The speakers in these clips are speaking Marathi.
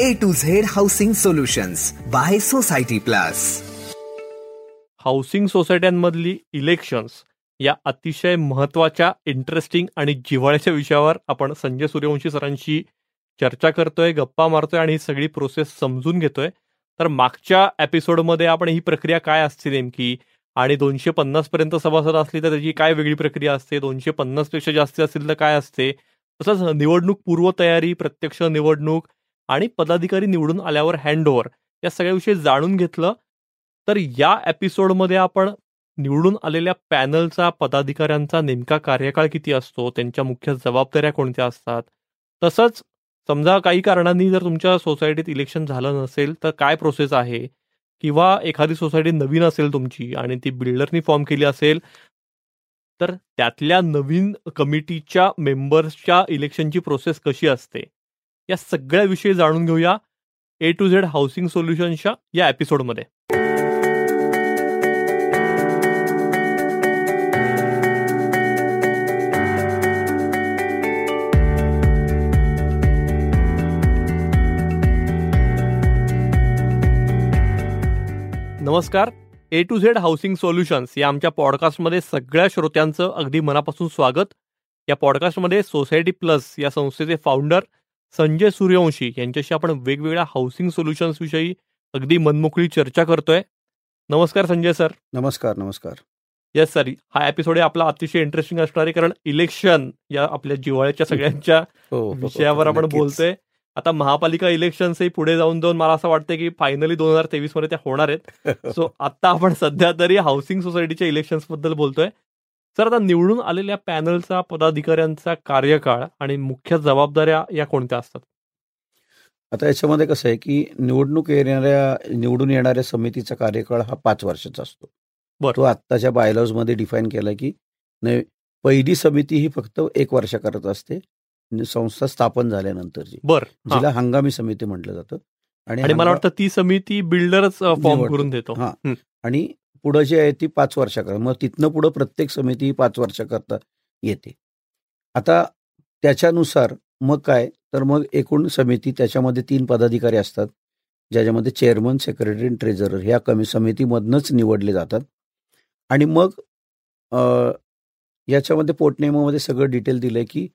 A to Z Housing Solutions by Society Plus housing सोसायट्यांमधली elections या अतिशय महत्त्वाच्या इंटरेस्टिंग आणि जिव्हाळ्याच्या विषयावर आपण संजय सूर्यवंशी सरांशी चर्चा करतोय गप्पा मारतोय आणि ही सगळी प्रोसेस समजून घेतोय. तर मागच्या एपिसोडमध्ये आपण ही प्रक्रिया काय असते नेमकी? आणि दोनशे पन्नास पर्यंत सभासद असली तर त्याची काय वेगळी प्रक्रिया असते? दोनशे पन्नासपेक्षा जास्त असतील तर काय असते? तसंच निवडणूक पूर्वतयारी प्रत्यक्ष निवडणूक आणि पदाधिकारी निवडून आल्यावर हँडओव्हर या सगळ्याविषयी जाणून घेतलं. तर या एपिसोडमध्ये आपण निवडून आलेल्या पॅनलचा पदाधिकाऱ्यांचा नेमका कार्यकाळ किती असतो त्यांच्या मुख्य जबाबदाऱ्या कोणत्या असतात? तसंच समजा काही कारणांनी जर तुमच्या सोसायटीत इलेक्शन झालं नसेल तर काय प्रोसेस आहे? किंवा एखादी सोसायटी नवीन असेल तुमची आणि ती बिल्डरनी फॉर्म केली असेल तर त्यातल्या नवीन कमिटीच्या मेंबर्सच्या इलेक्शनची प्रोसेस कशी असते? या सगळ्या विषयी जाणून घेऊया ए टू झेड हाऊसिंग सोल्युशनच्या या एपिसोडमध्ये नमस्कार. A to Z Housing Solutions या आमच्या पॉडकास्टमध्ये सगळ्या श्रोत्यांचं अगदी मनापासून स्वागत. या पॉडकास्टमध्ये सोसायटी प्लस या संस्थेचे फाउंडर संजय सूर्यवंशी यांच्याशी आपण वेगवेगळ्या हाऊसिंग सोल्युशन्स विषयी अगदी मनमोकळी चर्चा करतोय. नमस्कार संजय सर. नमस्कार नमस्कार. येस सर हा एपिसोड आपला अतिशय इंटरेस्टिंग असणार आहे कारण इलेक्शन या आपल्या जिव्हाळ्याच्या सगळ्यांच्या हो, हो, हो, विषयावर आपण. बोलतोय. आता महापालिका इलेक्शन्सही पुढे जाऊन जाऊन मला असं वाटतं की फायनली दोन हजार तेवीसमध्ये त्या होणार आहेत. सो आता आपण सध्या तरी हाऊसिंग सोसायटीच्या इलेक्शन्सबद्दल बोलतोय. सर आता निवडून आलेल्या पॅनलचा पदाधिकाऱ्यांचा कार्यकाळ आणि मुख्य जबाबदाऱ्या या कोणत्या असतात आता याच्यामध्ये कसं आहे की निवडणूक येणाऱ्या निवडून येणाऱ्या समितीचा कार्यकाळ हा पाच वर्षाचा असतो बरं. तो आत्ताच्या बायलॉजमध्ये डिफाईन केला की नाही पहिली समिती ही फक्त एक वर्ष करत असते संस्था स्थापन झाल्यानंतरची बर जिला हंगामी समिती म्हटलं जातं आणि मला वाटतं ती समिती बिल्डरच फॉर्म. करून देतो. हं. आणि पुढं जी आहे ती पाच वर्षाकरता मग तिथनं पुढं प्रत्येक समिती ही पाच वर्षाकरता येते. आता त्याच्यानुसार मग काय? तर मग एकूण समिती त्याच्यामध्ये तीन पदाधिकारी असतात ज्याच्यामध्ये चेअरमन सेक्रेटरी आणि ट्रेझरर ह्या कमी समितीमधनंच निवडले जातात. आणि मग याच्यामध्ये पोटनेमामध्ये सगळं डिटेल दिलं आहे की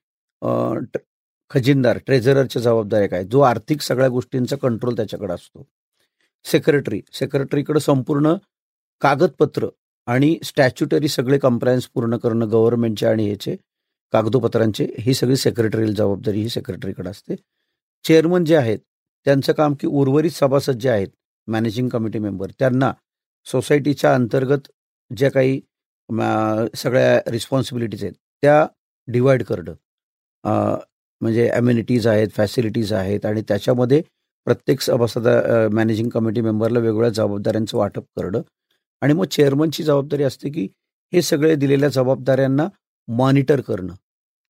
खजिनदार ट्रेझररच्या जबाबदाऱ्या काय? जो आर्थिक सगळ्या गोष्टींचा कंट्रोल त्याच्याकडे असतो. सेक्रेटरी सेक्रेटरीकडे संपूर्ण कागदपत्र आणि स्टॅच्युटरी सगळे कंप्लायन्स पूर्ण करणं गव्हर्नमेंटचे आणि ह्याचे कागदोपत्रांचे ही सगळी सेक्रेटरी जबाबदारी ही सेक्रेटरीकडे असते. चेअरमन जे आहेत त्यांचं काम की उर्वरित सभासद जे आहेत मॅनेजिंग कमिटी मेंबर त्यांना सोसायटीच्या अंतर्गत ज्या काही सगळ्या रिस्पॉन्सिबिलिटीज आहेत त्या डिवाइड करणं. म्हणजे ॲम्युनिटीज आहेत फॅसिलिटीज आहेत आणि त्याच्यामध्ये प्रत्येक सभासदा मॅनेजिंग कमिटी मेंबरला वेगवेगळ्या जबाबदाऱ्यांचं वाटप करणं. आणि मग चेअरमनची जबाबदारी असते की हे सगळे दिलेल्या जबाबदाऱ्यांना मॉनिटर करणं.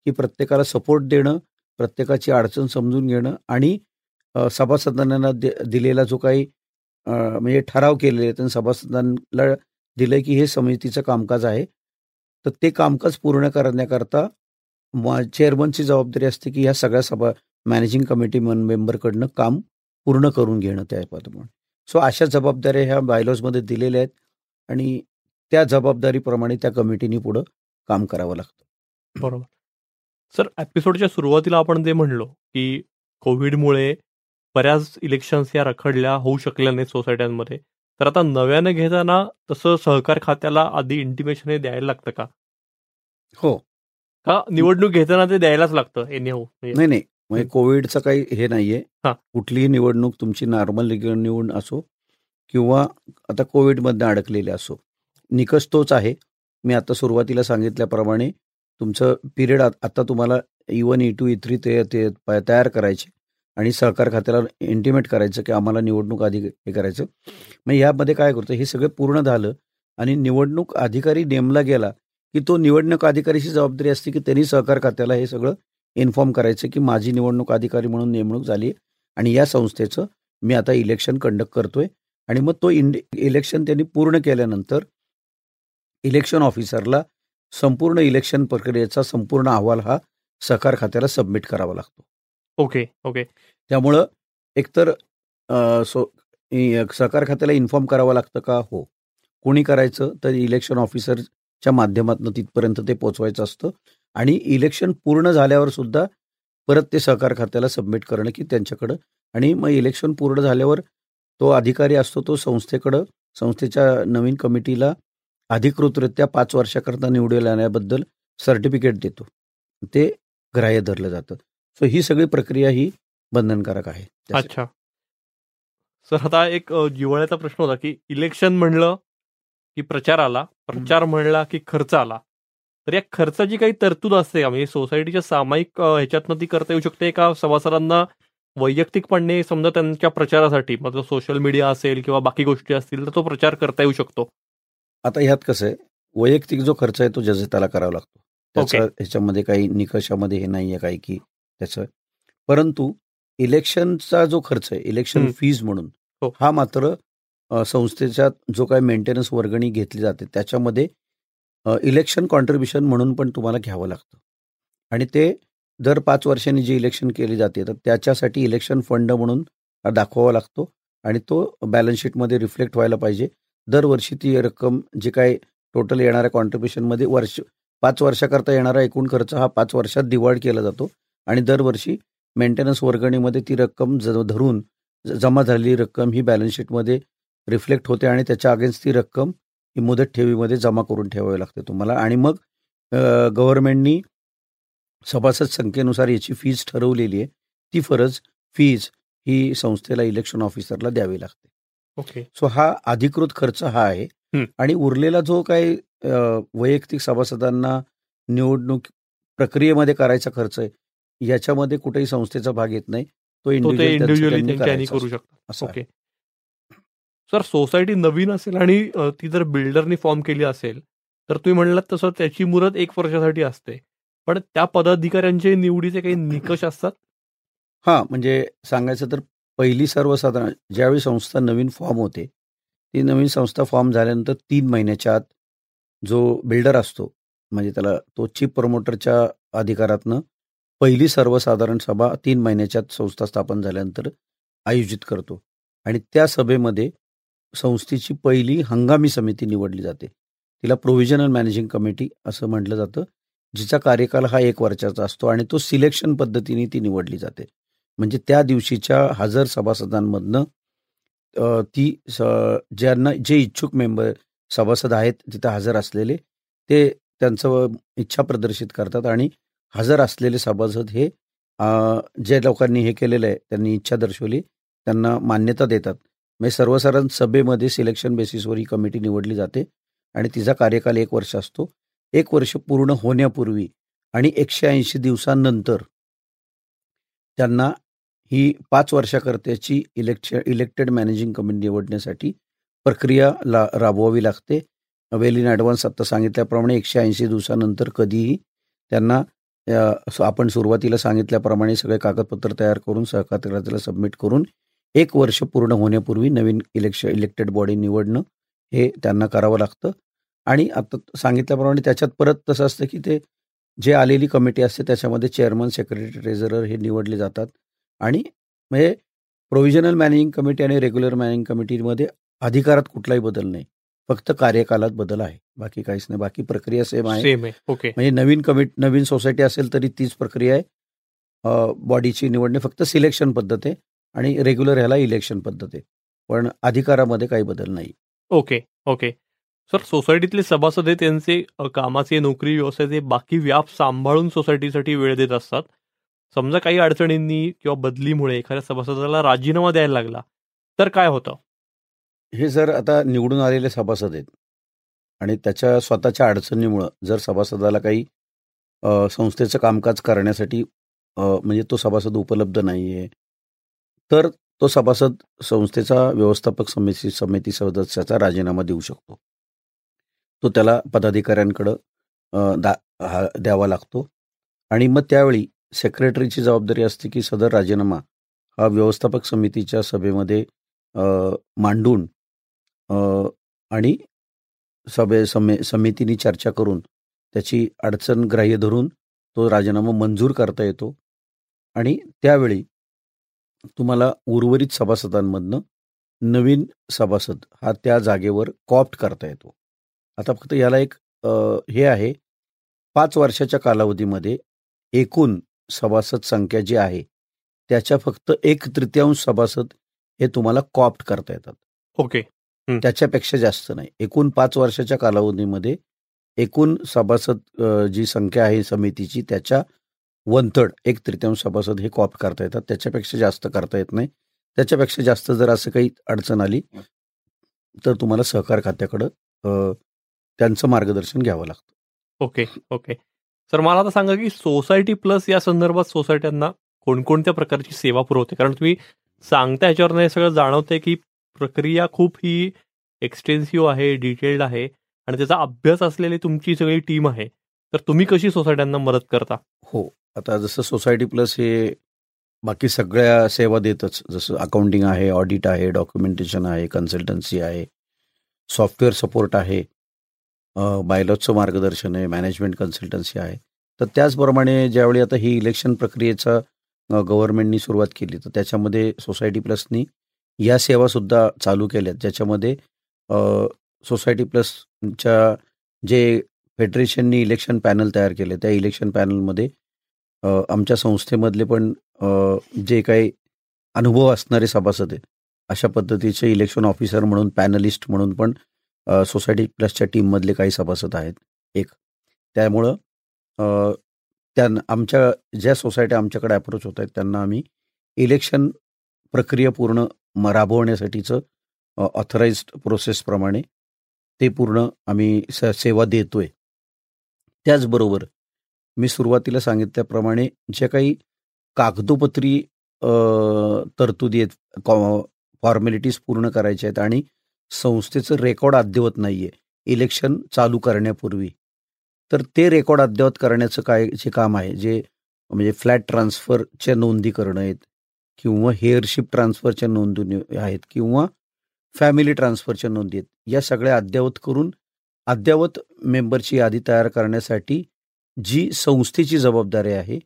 की प्रत्येकाला सपोर्ट देणं प्रत्येकाची अडचण समजून घेणं आणि सभासदांना दे दिलेला जो काही म्हणजे ठराव केलेले आहेत सभासदांना दिलं की हे समितीचं कामकाज आहे तर ते कामकाज पूर्ण करण्याकरता म- चेअरमनची जबाबदारी असते की ह्या सगळ्या सभा मॅनेजिंग कमिटी मेंबरकडनं काम पूर्ण करून घेणं त्या पद्धतीने सो अशा जबाबदाऱ्या ह्या बायलॉजमध्ये दिलेल्या आहेत. आणि त्या जबाबदारीप्रमाणे त्या कमिटीने पुढं काम करावं लागतं. बरोबर. सर एपिसोडच्या सुरुवातीला आपण जे म्हणलो की कोविडमुळे बऱ्याच इलेक्शन्स या रखडल्या होऊ शकल्या नाहीत सोसायट्यांमध्ये. तर आता नव्यानं घेताना तसं सहकार खात्याला आधी इंटिमेशन हे द्यायला लागतं का? हो. का निवडणूक घेताना ते द्यायलाच लागतं हो नाही नाही. म्हणजे कोविडचं काही हे नाहीये. हा. कुठलीही निवडणूक तुमची नॉर्मल निवडून असो किंवा आता कोविडमधनं अडकलेले असो. निकष तोच आहे. मी आता सुरुवातीला सांगितल्याप्रमाणे तुमचं पिरियड आता तुम्हाला E one E two E three ते ते प- तयार करायचे आणि सहकार खात्याला इंटिमेट करायचं की आम्हाला निवडणूक आधी हे करायचं. मग यामध्ये काय करतो? हे सगळं पूर्ण झालं आणि निवडणूक अधिकारी नेमला गेला की तो निवडणूक अधिकारीची जबाबदारी असते की त्यांनी सहकार खात्याला हे सगळं इन्फॉर्म करायचं की माझी निवडणूक अधिकारी म्हणून नेमणूक झाली आणि या संस्थेचं मी आता इलेक्शन कंडक्ट करतोय. आणि मग तो इंड इलेक्शन त्यांनी पूर्ण केल्यानंतर इलेक्शन ऑफिसरला संपूर्ण इलेक्शन प्रक्रियेचा संपूर्ण अहवाल हा सहकार खात्याला सबमिट करावा लागतो. ओके ओके त्यामुळं एकतर सो सहकार खात्याला इन्फॉर्म करावं लागतं का? हो. कोणी करायचं? तर इलेक्शन ऑफिसरच्या माध्यमातून तिथपर्यंत ते पोचवायचं असतं आणि इलेक्शन पूर्ण झाल्यावर सुद्धा परत ते सहकार खात्याला सबमिट करणं की त्यांच्याकडं. आणि मग इलेक्शन पूर्ण झाल्यावर तो अधिकारी असतो तो संस्थेकडं संस्थेच्या नवीन कमिटीला अधिकृतरित्या पाच वर्षाकरता निवडून येण्याबद्दल सर्टिफिकेट देतो. ते ग्राह्य धरलं जातं. सो ही सगळी प्रक्रिया ही बंधनकारक आहे. अच्छा. सर आता एक अ, जिव्हाळ्याचा प्रश्न होता की इलेक्शन म्हणलं की प्रचार आला प्रचार म्हणला की खर्च आला. तर या खर्चाची काही तरतूद असते का? म्हणजे सोसायटीच्या सामायिक ह्याच्यातनं ती करता येऊ शकते का? सभासदांना वैयक्तिकपणे समजा त्यांच्या प्रचारासाठी मग तो सोशल मीडिया असेल किंवा बाकी गोष्टी असतील तर तो प्रचार करता येऊ शकतो. आता ह्यात कसं आहे वैयक्तिक जो खर्च आहे तो जसे त्याला करावा लागतो. त्याचं ह्याच्यामध्ये काही निकषामध्ये हे नाही आहे काही की त्याचं. परंतु इलेक्शनचा जो खर्च आहे इलेक्शन. फीज म्हणून हो. हा मात्र संस्थेच्या जो काही मेंटेनन्स वर्गणी घेतली जाते त्याच्यामध्ये इलेक्शन कॉन्ट्रीब्युशन म्हणून पण तुम्हाला घ्यावं लागतं. आणि ते दर पाच वर्षांनी जी इलेक्शन केली जाते तर त्याच्यासाठी इलेक्शन फंड म्हणून दाखवावा लागतो आणि तो बॅलन्स शीटमध्ये रिफ्लेक्ट व्हायला पाहिजे. दरवर्षी ती रक्कम जी काय टोटल येणाऱ्या कॉन्ट्रीब्युशनमध्ये वर्ष पाच वर्षाकरता येणारा एकूण खर्च हा पाच वर्षात दिवाळ केला जातो आणि दरवर्षी मेंटेनन्स वर्गणीमध्ये ती रक्कम ज- धरून जमा झालेली रक्कम ही बॅलन्स शीटमध्ये रिफ्लेक्ट होते आणि त्याच्या अगेन्स्ट ती रक्कम ही मुदत ठेवीमध्ये जमा करून ठेवावी लागते तुम्हाला. आणि मग गव्हर्नमेंटनी सभासद संख्येनुसार याची फीज ठरवलेली आहे. ती फरज फीज ही संस्थेला इलेक्शन ऑफिसरला द्यावी लागते. ओके सो हा अधिकृत खर्च हा आहे. आणि उरलेला जो काही वैयक्तिक सभासदांना निवडणूक प्रक्रियेमध्ये करायचा खर्च आहे याच्यामध्ये कुठेही संस्थेचा भाग येत नाही. तो इंडिव्हिज्युअली करू आहे. ओके सर सोसायटी नवीन असेल आणि ती जर बिल्डरनी फॉर्म केली असेल तर तुम्ही म्हणलात तसं त्याची मुदत एक वर्षासाठी असते. पण त्या पदाधिकाऱ्यांचे निवडीचे काही निकष असतात? हा म्हणजे सांगायचं तर पहिली सर्वसाधारण ज्यावेळी संस्था नवीन फॉर्म होते ती नवीन संस्था फॉर्म झाल्यानंतर तीन महिन्याच्या आत जो बिल्डर असतो म्हणजे त्याला तो चीफ प्रमोटरच्या अधिकारातनं पहिली सर्वसाधारण सभा तीन महिन्याच्या आत संस्था स्थापन झाल्यानंतर आयोजित करतो. आणि त्या सभेमध्ये संस्थेची पहिली हंगामी समिती निवडली जाते. तिला प्रोव्हिजनल मॅनेजिंग कमिटी असं म्हटलं जातं. जिचा कार्यकाल हा एक वर्षाचा असतो आणि तो सिलेक्शन पद्धतीने ती निवडली जाते. म्हणजे त्या दिवशीच्या हजर सभासदांमधनं ती स ज्यांना जे इच्छुक मेंबर सभासद आहेत तिथं हजर असलेले ते त्यांचं इच्छा प्रदर्शित करतात आणि हजर असलेले सभासद हे जे लोकांनी हे केलेलं आहे त्यांनी इच्छा दर्शवली त्यांना मान्यता देतात. म्हणजे सर्वसाधारण सभेमध्ये सिलेक्शन बेसिसवर ही कमिटी निवडली जाते आणि तिचा कार्यकाल एक वर्ष असतो. एक वर्ष पूर्ण होण्यापूर्वी आणि एकशे ऐंशी दिवसांनंतर त्यांना ही पाच वर्षाकरत्याची इलेक्श इलेक्टेड मॅनेजिंग कमिटी निवडण्यासाठी प्रक्रिया ला राबवावी लागते. वेल इन ॲडव्हान्स आत्ता सांगितल्याप्रमाणे एकशे ऐंशी दिवसानंतर कधीही त्यांना आपण सुरुवातीला सांगितल्याप्रमाणे सगळे कागदपत्र तयार करून सहकार्याला सबमिट करून एक वर्ष पूर्ण होण्यापूर्वी नवीन इलेक्शन इलेक्टेड बॉडी निवडणं हे त्यांना करावं लागतं. आणि आता सांगितल्याप्रमाणे त्याच्यात परत तसं असतं की ते जे आलेली कमिटी असते त्याच्यामध्ये चेअरमन सेक्रेटरी ट्रेझरर हे निवडले जातात. आणि म्हणजे प्रोव्हिजनल मॅनेजिंग कमिटी आणि रेग्युलर मॅनेजिंग कमिटीमध्ये अधिकारात कुठलाही बदल नाही. फक्त कार्यकालात बदल आहे. बाकी काहीच नाही. बाकी प्रक्रिया सेम आहे. सेम आहे. ओके. म्हणजे नवीन कमिट नवीन सोसायटी असेल तरी तीच प्रक्रिया आहे. बॉडीची निवडणे फक्त सिलेक्शन पद्धत आहे आणि रेग्युलर ह्याला इलेक्शन पद्धत आहे. पण अधिकारामध्ये काही बदल नाही. ओके. ओके. सर सोसायटीतले सभासद हे त्यांचे कामाचे नोकरी व्यवसायाचे बाकी व्याप सांभाळून सोसायटीसाठी वेळ देत असतात. समजा काही अडचणींनी किंवा बदलीमुळे एखाद्या सभासदाला राजीनामा द्यायला लागला तर काय होतं? हे जर आता निवडून आलेले सभासद आहेत आणि त्याच्या स्वतःच्या अडचणीमुळं जर सभासदाला काही संस्थेचं कामकाज करण्यासाठी म्हणजे तो सभासद उपलब्ध नाही आहे तर तो सभासद संस्थेचा व्यवस्थापक समिती समिती सदस्याचा राजीनामा देऊ शकतो. तो त्याला पदाधिकाऱ्यांकडं दा हा द्यावा लागतो. आणि मग त्यावेळी सेक्रेटरीची जबाबदारी असते की सदर राजीनामा हा व्यवस्थापक समितीच्या सभेमध्ये मांडून आणि सभे समे समितीने चर्चा करून त्याची अडचण ग्राह्य धरून तो राजीनामा मंजूर करता येतो. आणि त्यावेळी तुम्हाला उर्वरित सभासदांमधनं नवीन सभासद हा त्या जागेवर कॉप्ट करता येतो. आता फक्त याला एक हे आहे. पाच वर्षाच्या कालावधीमध्ये एकूण सभासद संख्या जी आहे त्याच्या फक्त एक तृतीयांश सभासद हे तुम्हाला कॉप्ट करता येतात. ओके. त्याच्यापेक्षा जास्त नाही. एकूण पाच वर्षाच्या कालावधीमध्ये एकूण सभासद जी संख्या आहे समितीची त्याच्या वन थर्ड एक तृतीयांश सभासद हे कॉप करता येतात. त्याच्यापेक्षा जास्त करता येत नाही. त्याच्यापेक्षा जास्त जर असं काही अडचण आली तर तुम्हाला सहकार खात्याकडं त्यांचं मार्गदर्शन घ्यावं लागतं. Okay okay. सर मला आता सांगा की सोसायटी प्लस या संदर्भात सोसायट्यांना कोणकोणत्या प्रकारची सेवा पुरवते? कारण तुम्ही सांगता याच्यावर हे सगळं जाणवतंय की प्रक्रिया खूप ही एक्सटेन्सिव्ह आहे डिटेल्ड आहे आणि त्याचा अभ्यास असलेली तुमची सगळी टीम आहे. तर तुम्ही कशी सोसायट्यांना मदत करता? हो आता जसं सोसायटी प्लस हे बाकी सगळ्या सेवा देतच. जसं अकाउंटिंग आहे ऑडिट आहे डॉक्युमेंटेशन आहे कन्सल्टन्सी आहे सॉफ्टवेअर सपोर्ट आहे. बायलॉजचं मार्गदर्शन आहे मॅनेजमेंट कन्सल्टन्सी आहे. तर त्याचप्रमाणे ज्यावेळी आता ही इलेक्शन प्रक्रियेचा गव्हर्नमेंटनी सुरुवात केली तर त्याच्यामध्ये सोसायटी प्लसनी या सेवासुद्धा चालू केल्यात. ज्याच्यामध्ये सोसायटी प्लसच्या जे फेडरेशननी इलेक्शन पॅनल तयार केले त्या इलेक्शन पॅनलमध्ये आमच्या संस्थेमधले पण जे काही अनुभव असणारे सभासद आहेत अशा पद्धतीचे इलेक्शन ऑफिसर म्हणून पॅनलिस्ट म्हणून पण सोसायटी प्लसच्या टीममधले काही सभासद आहेत एक. त्यामुळं त्या आमच्या ज्या सोसायट्या आमच्याकडे अप्रोच होत आहेत त्यांना आम्ही इलेक्शन प्रक्रिया पूर्ण म राबवण्यासाठीचं ऑथराइज्ड प्रोसेसप्रमाणे ते पूर्ण आम्ही स सेवा देतोय. त्याचबरोबर मी सुरुवातीला सांगितल्याप्रमाणे ज्या काही कागदोपत्री तरतुदी आहेत कॉ फॉर्मॅलिटीज पूर्ण करायच्या आहेत आणि संस्थेचं रेकॉर्ड अद्ययावत नाही आहे इलेक्शन चालू करण्यापूर्वी. तर ते रेकॉर्ड अद्ययावत करण्याचं काय जे काम आहे जे म्हणजे फ्लॅट ट्रान्सफरच्या नोंदी करणं आहेत किंवा हेअरशिप ट्रान्सफरच्या नोंदी आहेत किंवा फॅमिली ट्रान्सफरच्या नोंदी आहेत या सगळ्या अद्ययावत करून अद्ययावत मेंबरची यादी तयार करण्यासाठी जी संस्थेची जबाबदारी आहे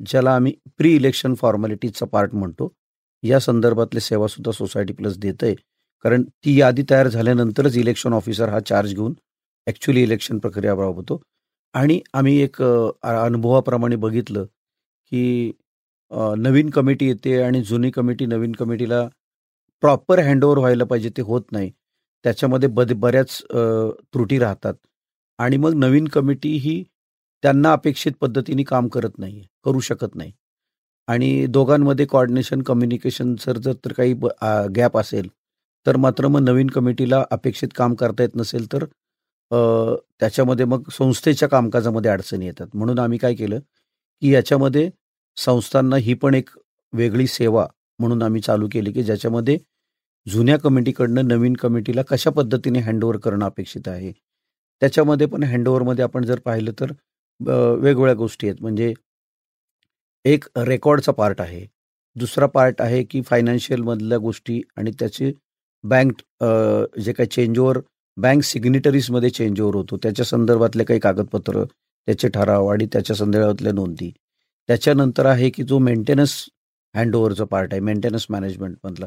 ज्याला आम्ही प्री इलेक्शन फॉर्मॅलिटीजचा पार्ट म्हणतो या संदर्भातले सेवासुद्धा सोसायटी प्लस देत आहे कारण ती यादी तयार झाल्यानंतरच इलेक्शन ऑफिसर हा चार्ज घेऊन ॲक्च्युली इलेक्शन प्रक्रिया राबवतो. आणि आम्ही एक अनुभवाप्रमाणे बघितलं की नवीन कमिटी येते आणि जुनी कमिटी नवीन कमिटीला प्रॉपर हँडओव्हर व्हायला पाहिजे ते होत नाही. त्याच्यामध्ये बद बऱ्याच त्रुटी राहतात. आणि मग नवीन कमिटी ही त्यांना अपेक्षित पद्धतीने काम करत नाही करू शकत नाही. आणि दोघांमध्ये कॉर्डिनेशन कम्युनिकेशन जर जर तर काही गॅप असेल तर मात्र मग नवीन कमिटीला अपेक्षित काम करता येत नसेल तर त्याच्यामध्ये मग संस्थेच्या कामकाजामध्ये अडचणी येतात. म्हणून आम्ही काय केलं की याच्यामध्ये संस्थांना ही पण एक वेगळी सेवा म्हणून आम्ही चालू केली की ज्याच्यामध्ये जुन्या कमिटीकडनं नवीन कमिटीला कशा पद्धतीने हँडओव्हर करणं अपेक्षित आहे. त्याच्यामध्ये पण हँडओव्हरमध्ये आपण जर पाहिलं तर वेगवेगळ्या गोष्टी आहेत. म्हणजे एक रेकॉर्डचा पार्ट आहे. दुसरा पार्ट आहे की फायनान्शियलमधल्या गोष्टी आणि त्याची बँक जे काही चेंज ओव्हर बँक सिग्नेटरीजमध्ये चेंज ओव्हर होतो. त्याच्या संदर्भातले काही कागदपत्र त्याचे ठराव आणि त्याच्या संदर्भातल्या नोंदी. त्याच्यानंतर आहे की जो मेंटेनन्स हँडओव्हरचा पार्ट आहे मेंटेनन्स मॅनेजमेंटमधला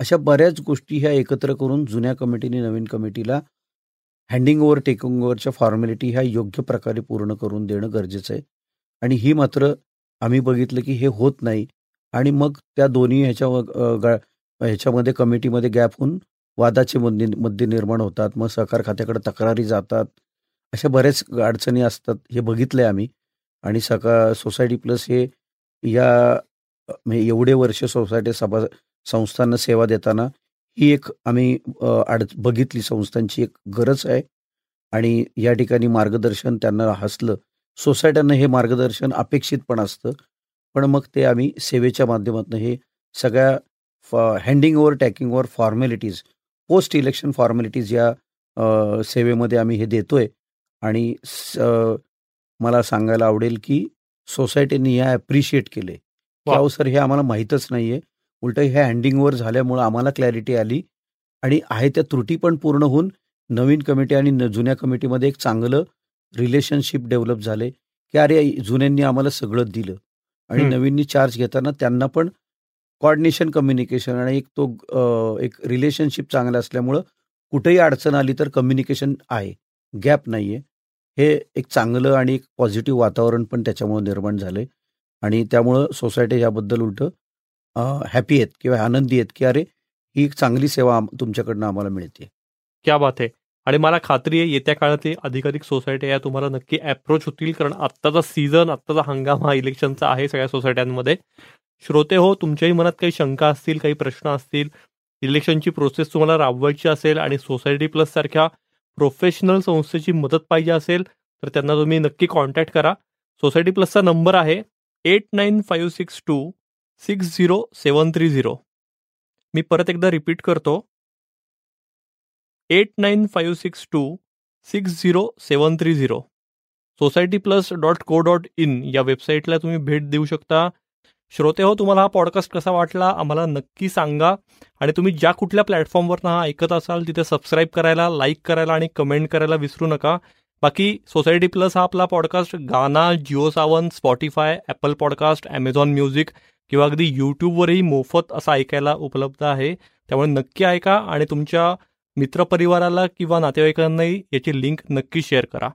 अशा बऱ्याच गोष्टी ह्या एकत्र करून जुन्या कमिटीने नवीन कमिटीला हँडिंग ओव्हर टेकिंग ओव्हरच्या फॉर्मॅलिटी ह्या योग्य प्रकारे पूर्ण करून देणं गरजेचं आहे. आणि ही मात्र आम्ही बघितलं की हे होत नाही. आणि मग त्या दोन्ही ह्याच्या ह्याच्यामध्ये कमिटीमध्ये गॅप होऊन वादाचे मुद्दे मुद्दे निर्माण होतात. मग सहकार खात्याकडे तक्रारी जातात. अशा बऱ्याच अडचणी असतात हे बघितलं आहे आम्ही. आणि सका सोसायटी प्लस हे या म्हणजे एवढे वर्ष सोसायटी सभा संस्थांना सेवा देताना ही एक आम्ही अड बघितली संस्थांची एक गरज आहे. आणि या ठिकाणी मार्गदर्शन त्यांना हसलं. सोसायट्यांना हे मार्गदर्शन अपेक्षित पण असतं. पण मग ते आम्ही सेवेच्या माध्यमातून हे सगळ्या handing over taking over formalities post election formalities या सेवेमध्ये आम्ही हे देतोय. आणि मला सांगायला आवडेल की सोसायटीने या ॲप्रिशिएट केले. अहो सर हे आम्हाला माहीतच नाही आहे उलटं हे हँडिंग ओव्हर झाल्यामुळं आम्हाला क्लॅरिटी आली. आणि आहे त्या त्रुटी पण पूर्ण होऊन नवीन कमिटी आणि जुन्या कमिटीमध्ये एक चांगलं रिलेशनशिप डेव्हलप झाले. की अरे जुन्यांनी आम्हाला सगळं दिलं. आणि. नवीननी चार्ज घेताना त्यांना पण कॉर्डिनेशन कम्युनिकेशन आणि एक तो एक रिलेशनशिप चांगला असल्यामुळं कुठेही अडचण आली तर कम्युनिकेशन आहे. गॅप नाही आहे हे एक चांगलं आणि एक पॉझिटिव्ह वातावरण पण त्याच्यामुळे निर्माण झालं आहे आणि त्यामुळं सोसायटी याबद्दल उलटं हॅपी आहेत किंवा आनंदी आहेत की अरे ही एक चांगली सेवा तुमच्याकडनं आम्हाला मिळते. क्या बात आहे आणि मला खात्री आहे येत्या काळात अधिकाधिक सोसायटी या तुम्हाला नक्की अप्रोच होतील कारण आत्ताचा सीझन आत्ताचा हंगाम हा इलेक्शनचा आहे सगळ्या सोसायट्यांमध्ये श्रोते हो तुमच्याही मनात काही शंका असतील काही प्रश्न असतील इलेक्शनची प्रोसेस तुम्हाला राबवायची असेल आणि सोसायटी प्लस सारख्या प्रोफेशनल संस्थेची मदत पाहिजे असेल तर त्यांना तुम्ही नक्की कॉन्टॅक्ट करा. सोसायटी प्लसचा नंबर आहे eight nine five six two six zero seven three zero मी परत एकदा रिपीट करतो. Eight nine five six two six zero seven three zero Society Plus dot co dot in या वेबसाईटला तुम्ही भेट देऊ शकता. श्रोते हो तुम्हाला हा पॉडकास्ट कसा वाटला? आम्हाला नक्की सांगा. आणि तुम्ही ज्या कुठल्या प्लॅटफॉर्मवरनं हा ऐकत असाल तिथे सबस्क्राईब करायला लाईक करायला आणि कमेंट करायला विसरू नका. बाकी सोसायटी प्लस हा आपला podcast Gaana Jio Saavn Spotify Apple podcast Amazon music किंवा अगदी यूट्यूबवरही मोफत असा ऐकायला उपलब्ध आहे. त्यामुळे नक्की ऐका आणि तुमच्या मित्रपरिवाराला किंवा नातेवाईकांनाही याची लिंक नक्की शेअर करा.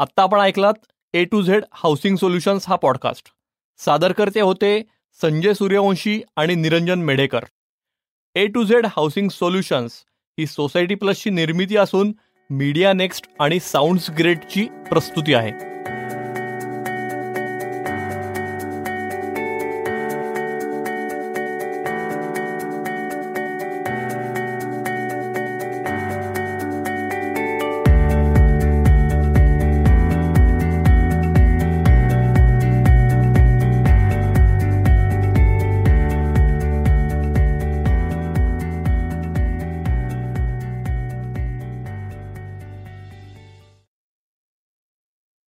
आत्ता आपण ऐकलात A to Z housing solutions हा पॉडकास्ट सादरकर्ते होते संजय सूर्यवंशी आणि Niranjan Medhekar. A to Z housing solutions he society प्लसची निर्मिती असून मीडिया नेक्स्ट आणि साऊंड्स ग्रेडची प्रस्तुती आहे.